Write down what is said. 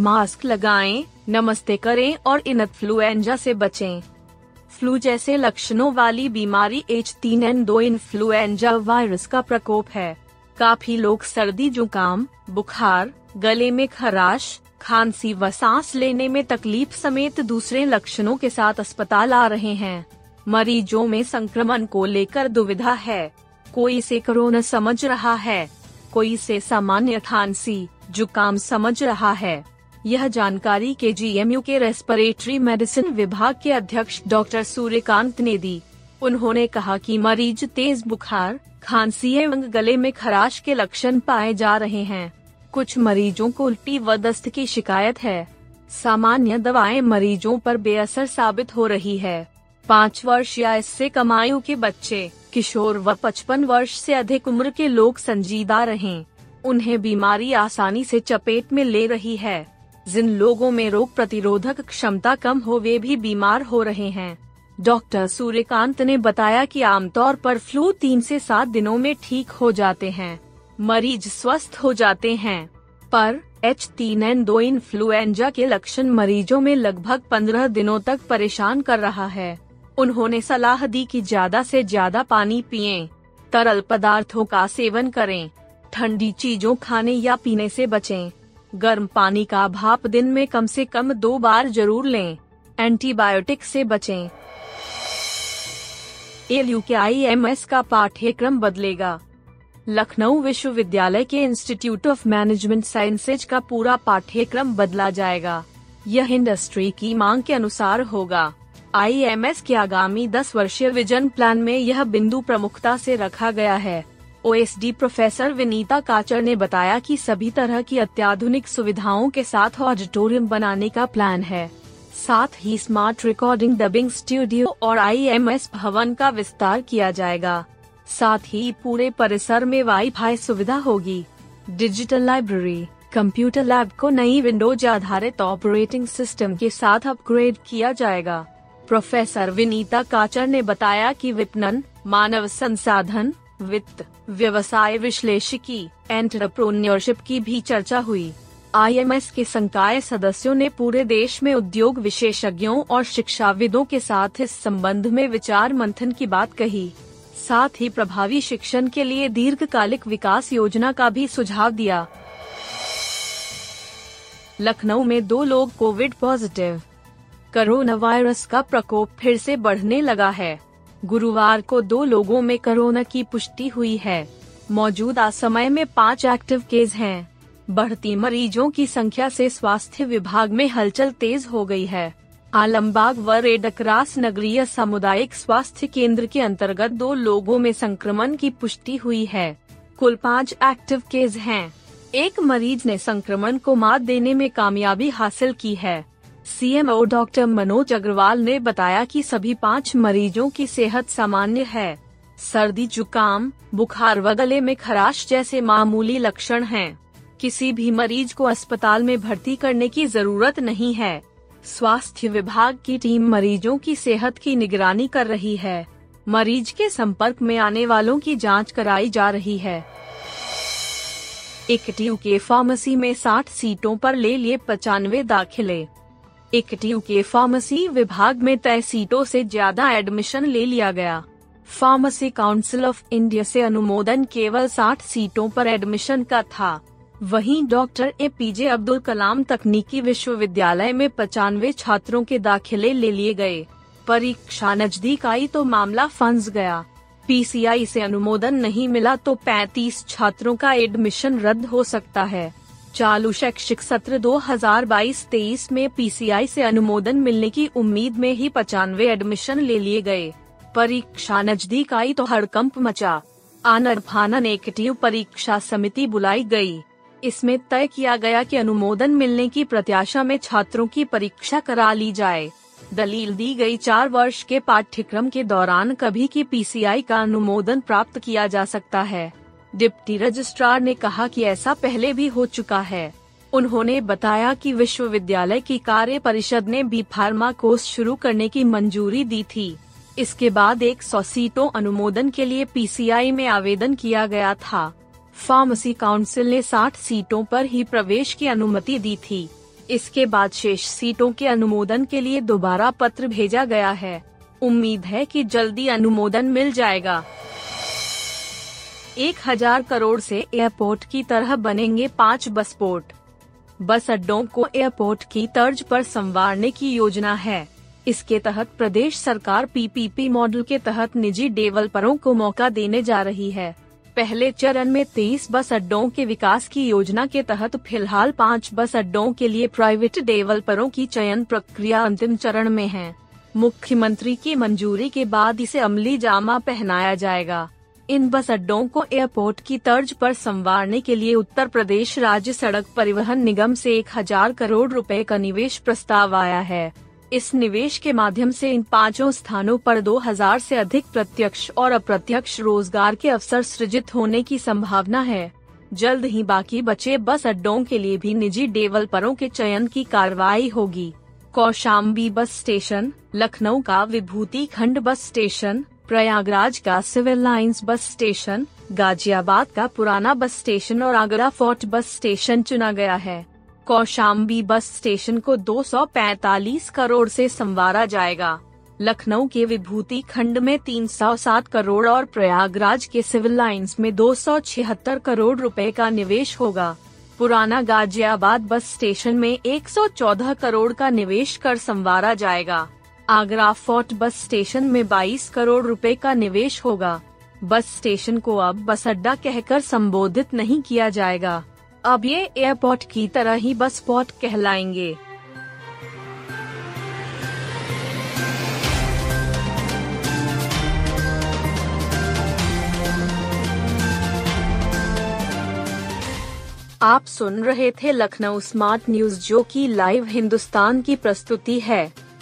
Mask लगाएँ, नमस्ते करें और इन इन्फ्लुएंजा से बचें। फ्लू जैसे लक्षणों वाली बीमारी एच तीन एन दो इन्फ्लुएंजा वायरस का प्रकोप है। काफ़ी लोग सर्दी जुकाम बुखार गले में खराश खांसी व सांस लेने में तकलीफ़ समेत दूसरे लक्षणों के साथ अस्पताल आ रहे हैं। मरीजों में संक्रमण को लेकर दुविधा है। कोई इसे कोरोना समझ रहा है कोई इसे सामान्य खांसी जुकाम समझ रहा है। यह जानकारी के जीएमयू के रेस्पिरेटरी मेडिसिन विभाग के अध्यक्ष डॉक्टर सूर्यकांत ने दी। उन्होंने कहा कि मरीज़ तेज बुखार, खांसी एवं गले में खराश के लक्षण पाए जा रहे हैं। कुछ मरीजों को उल्टी व दस्त की शिकायत है। सामान्य दवाएँ मरीजों पर बेअसर साबित हो रही है। पाँच वर्ष या इससे कम आयु के बच्चे, किशोर व पचपन वर्ष से अधिक उम्र के लोग संजीदा रहें। उन्हें बीमारी आसानी से चपेट में ले रही है। जिन लोगों में रोग प्रतिरोधक क्षमता कम हो, वे भी बीमार हो रहे हैं। डॉक्टर सूर्यकांत ने बताया कि आमतौर पर फ्लू तीन से सात दिनों में ठीक हो जाते हैं, मरीज़ स्वस्थ हो जाते हैं। पर एच तीन एन दो इन्फ्लुएंजा के लक्षण मरीजों में लगभग पंद्रह दिनों तक परेशान कर रहा है। उन्होंने सलाह दी कि ज़्यादा से ज़्यादा पानी पिए, तरल पदार्थों का सेवन करें, ठंडी चीज़ों खाने या पीने से बचें। गर्म पानी का भाप दिन में कम से कम दो बार ज़रूर लें। एंटीबायोटिक से बचें। एल के आई का पाठ्यक्रम बदलेगा। लखनऊ विश्वविद्यालय के इंस्टीट्यूट ऑफ़ मैनेजमेंट साइंसेज का पूरा पाठ्यक्रम बदला जाएगा। यह इंडस्ट्री की मांग के अनुसार होगा। आईएमएस के आगामी 10 वर्षीय विजन प्लान में यह बिंदु प्रमुखता से रखा गया है। ओएसडी प्रोफेसर विनीता काचर ने बताया कि सभी तरह की अत्याधुनिक सुविधाओं के साथ ऑडिटोरियम बनाने का प्लान है। साथ ही स्मार्ट रिकॉर्डिंग डबिंग स्टूडियो और आईएमएस भवन का विस्तार किया जाएगा। साथ ही पूरे परिसर में वाईफाई सुविधा होगी। डिजिटल लाइब्रेरी कंप्यूटर लैब को नई विंडोज़ आधारित ऑपरेटिंग सिस्टम के साथ अपग्रेड किया जाएगा। प्रोफेसर विनीता काचर ने बताया कि विपणन, मानव संसाधन वित्त, व्यवसाय विश्लेषिकी एंटरप्रोन्योरशिप की भी चर्चा हुई। आईएमएस के संकाय सदस्यों ने पूरे देश में उद्योग विशेषज्ञों और शिक्षाविदों के साथ इस संबंध में विचार मंथन की बात कही। साथ ही प्रभावी शिक्षण के लिए दीर्घकालिक विकास योजना का भी सुझाव दिया। लखनऊ में दो लोग कोविड पॉजिटिव। कोरोना वायरस का प्रकोप फिर से बढ़ने लगा है। गुरुवार को दो लोगों में कोरोना की पुष्टि हुई है मौजूदा समय में पाँच एक्टिव केस हैं। बढ़ती मरीजों की संख्या से स्वास्थ्य विभाग में हलचल तेज हो गई है आलमबाग व रेडक्रास नगरीय सामुदायिक स्वास्थ्य केंद्र के अंतर्गत दो लोगों में संक्रमण की पुष्टि हुई है कुल पाँच एक्टिव केस हैं। एक मरीज़ ने संक्रमण को मात देने में कामयाबी हासिल की है सीएमओ डॉक्टर मनोज अग्रवाल ने बताया कि सभी पाँच मरीजों की सेहत सामान्य है। सर्दी, जुकाम, बुखार व गले में खराश जैसे मामूली लक्षण हैं। किसी भी मरीज़ को अस्पताल में भर्ती करने की ज़रूरत नहीं है। स्वास्थ्य विभाग की टीम मरीजों की सेहत की निगरानी कर रही है। मरीज़ के संपर्क में आने वालों की जाँच कराई जा रही है। एक के फार्मेसी में 60 सीटों पर ले लिए पचानवे दाखिले। इकटियों के फार्मेसी विभाग में तय सीटों से ज़्यादा एडमिशन ले लिया गया। फार्मेसी काउंसिल ऑफ़ इंडिया से अनुमोदन केवल 60 सीटों पर एडमिशन का था। वहीं doctor A P J Abdul Kalam तकनीकी विश्वविद्यालय में पचानवे छात्रों के दाखिले ले लिए गए। परीक्षा नज़दीक आई तो मामला फंस गया। पीसीआई से अनुमोदन नहीं मिला तो 35 छात्रों का एडमिशन रद्द हो सकता है। चालू शैक्षिक सत्र 2022-23 में पीसीआई से अनुमोदन मिलने की उम्मीद में ही पचानवे एडमिशन ले लिए गए। परीक्षा नज़दीक आई तो हड़कंप मचा। आनर फानन नेगेटिव परीक्षा समिति बुलाई गई। इसमें तय किया गया कि अनुमोदन मिलने की प्रत्याशा में छात्रों की परीक्षा करा ली जाए। दलील दी गई, चार वर्ष के पाठ्यक्रम के दौरान कभी की पीसीआई का अनुमोदन प्राप्त किया जा सकता है। डिप्टी रजिस्ट्रार ने कहा कि ऐसा पहले भी हो चुका है। उन्होंने बताया कि विश्वविद्यालय की कार्य परिषद ने बी फार्मा कोर्स शुरू करने की मंजूरी दी थी। इसके बाद 100 सीटों अनुमोदन के लिए पीसीआई में आवेदन किया गया था। फार्मेसी काउंसिल ने 60 सीटों पर ही प्रवेश की अनुमति दी थी। इसके बाद शेष सीटों के अनुमोदन के लिए दोबारा पत्र भेजा गया है। उम्मीद है कि जल्दी अनुमोदन मिल जाएगा। एक हज़ार करोड़ से एयरपोर्ट की तरह बनेंगे पाँच बस पोर्ट। बस अड्डों को एयरपोर्ट की तर्ज पर संवारने की योजना है। इसके तहत प्रदेश सरकार पीपीपी मॉडल के तहत निजी डेवलपरों को मौका देने जा रही है। पहले चरण में तेईस बस अड्डों के विकास की योजना के तहत फ़िलहाल पाँच बस अड्डों के लिए प्राइवेट डेवलपरों की चयन प्रक्रिया अंतिम चरण में है। मुख्यमंत्री की मंजूरी के बाद इसे अमली जामा पहनाया जाएगा। इन बस अड्डों को एयरपोर्ट की तर्ज पर संवारने के लिए उत्तर प्रदेश राज्य सड़क परिवहन निगम से एक हज़ार करोड़ रुपए का निवेश प्रस्ताव आया है। इस निवेश के माध्यम से इन पाँचों स्थानों पर 2000 से अधिक प्रत्यक्ष और अप्रत्यक्ष रोज़गार के अवसर सृजित होने की संभावना है। जल्द ही बाकी बचे बस अड्डों के लिए भी निजी डेवलपरों के चयन की कार्रवाई होगी। कौशाम्बी बस स्टेशन, लखनऊ का विभूति खंड बस स्टेशन प्रयागराज का civil lines bus station, Ghaziabad का पुराना बस स्टेशन और आगरा फोर्ट बस स्टेशन चुना गया है। कौशाम्बी बस स्टेशन को 245 करोड़ से संवारा जाएगा। लखनऊ के विभूति खंड में 307 करोड़ और प्रयागराज के सिविल लाइंस में 276 करोड़ रुपए का निवेश होगा। पुराना गाजियाबाद बस स्टेशन में 114 करोड़ का निवेश कर संवारा जाएगा। आगरा फोर्ट बस स्टेशन में 22 करोड़ रुपए का निवेश होगा। बस स्टेशन को अब बस अड्डा कहकर संबोधित नहीं किया जाएगा। अब ये एयरपोर्ट की तरह ही बस स्पॉट कहलाएँगे। आप सुन रहे थे लखनऊ स्मार्ट न्यूज़ जो की लाइव हिंदुस्तान की प्रस्तुति है।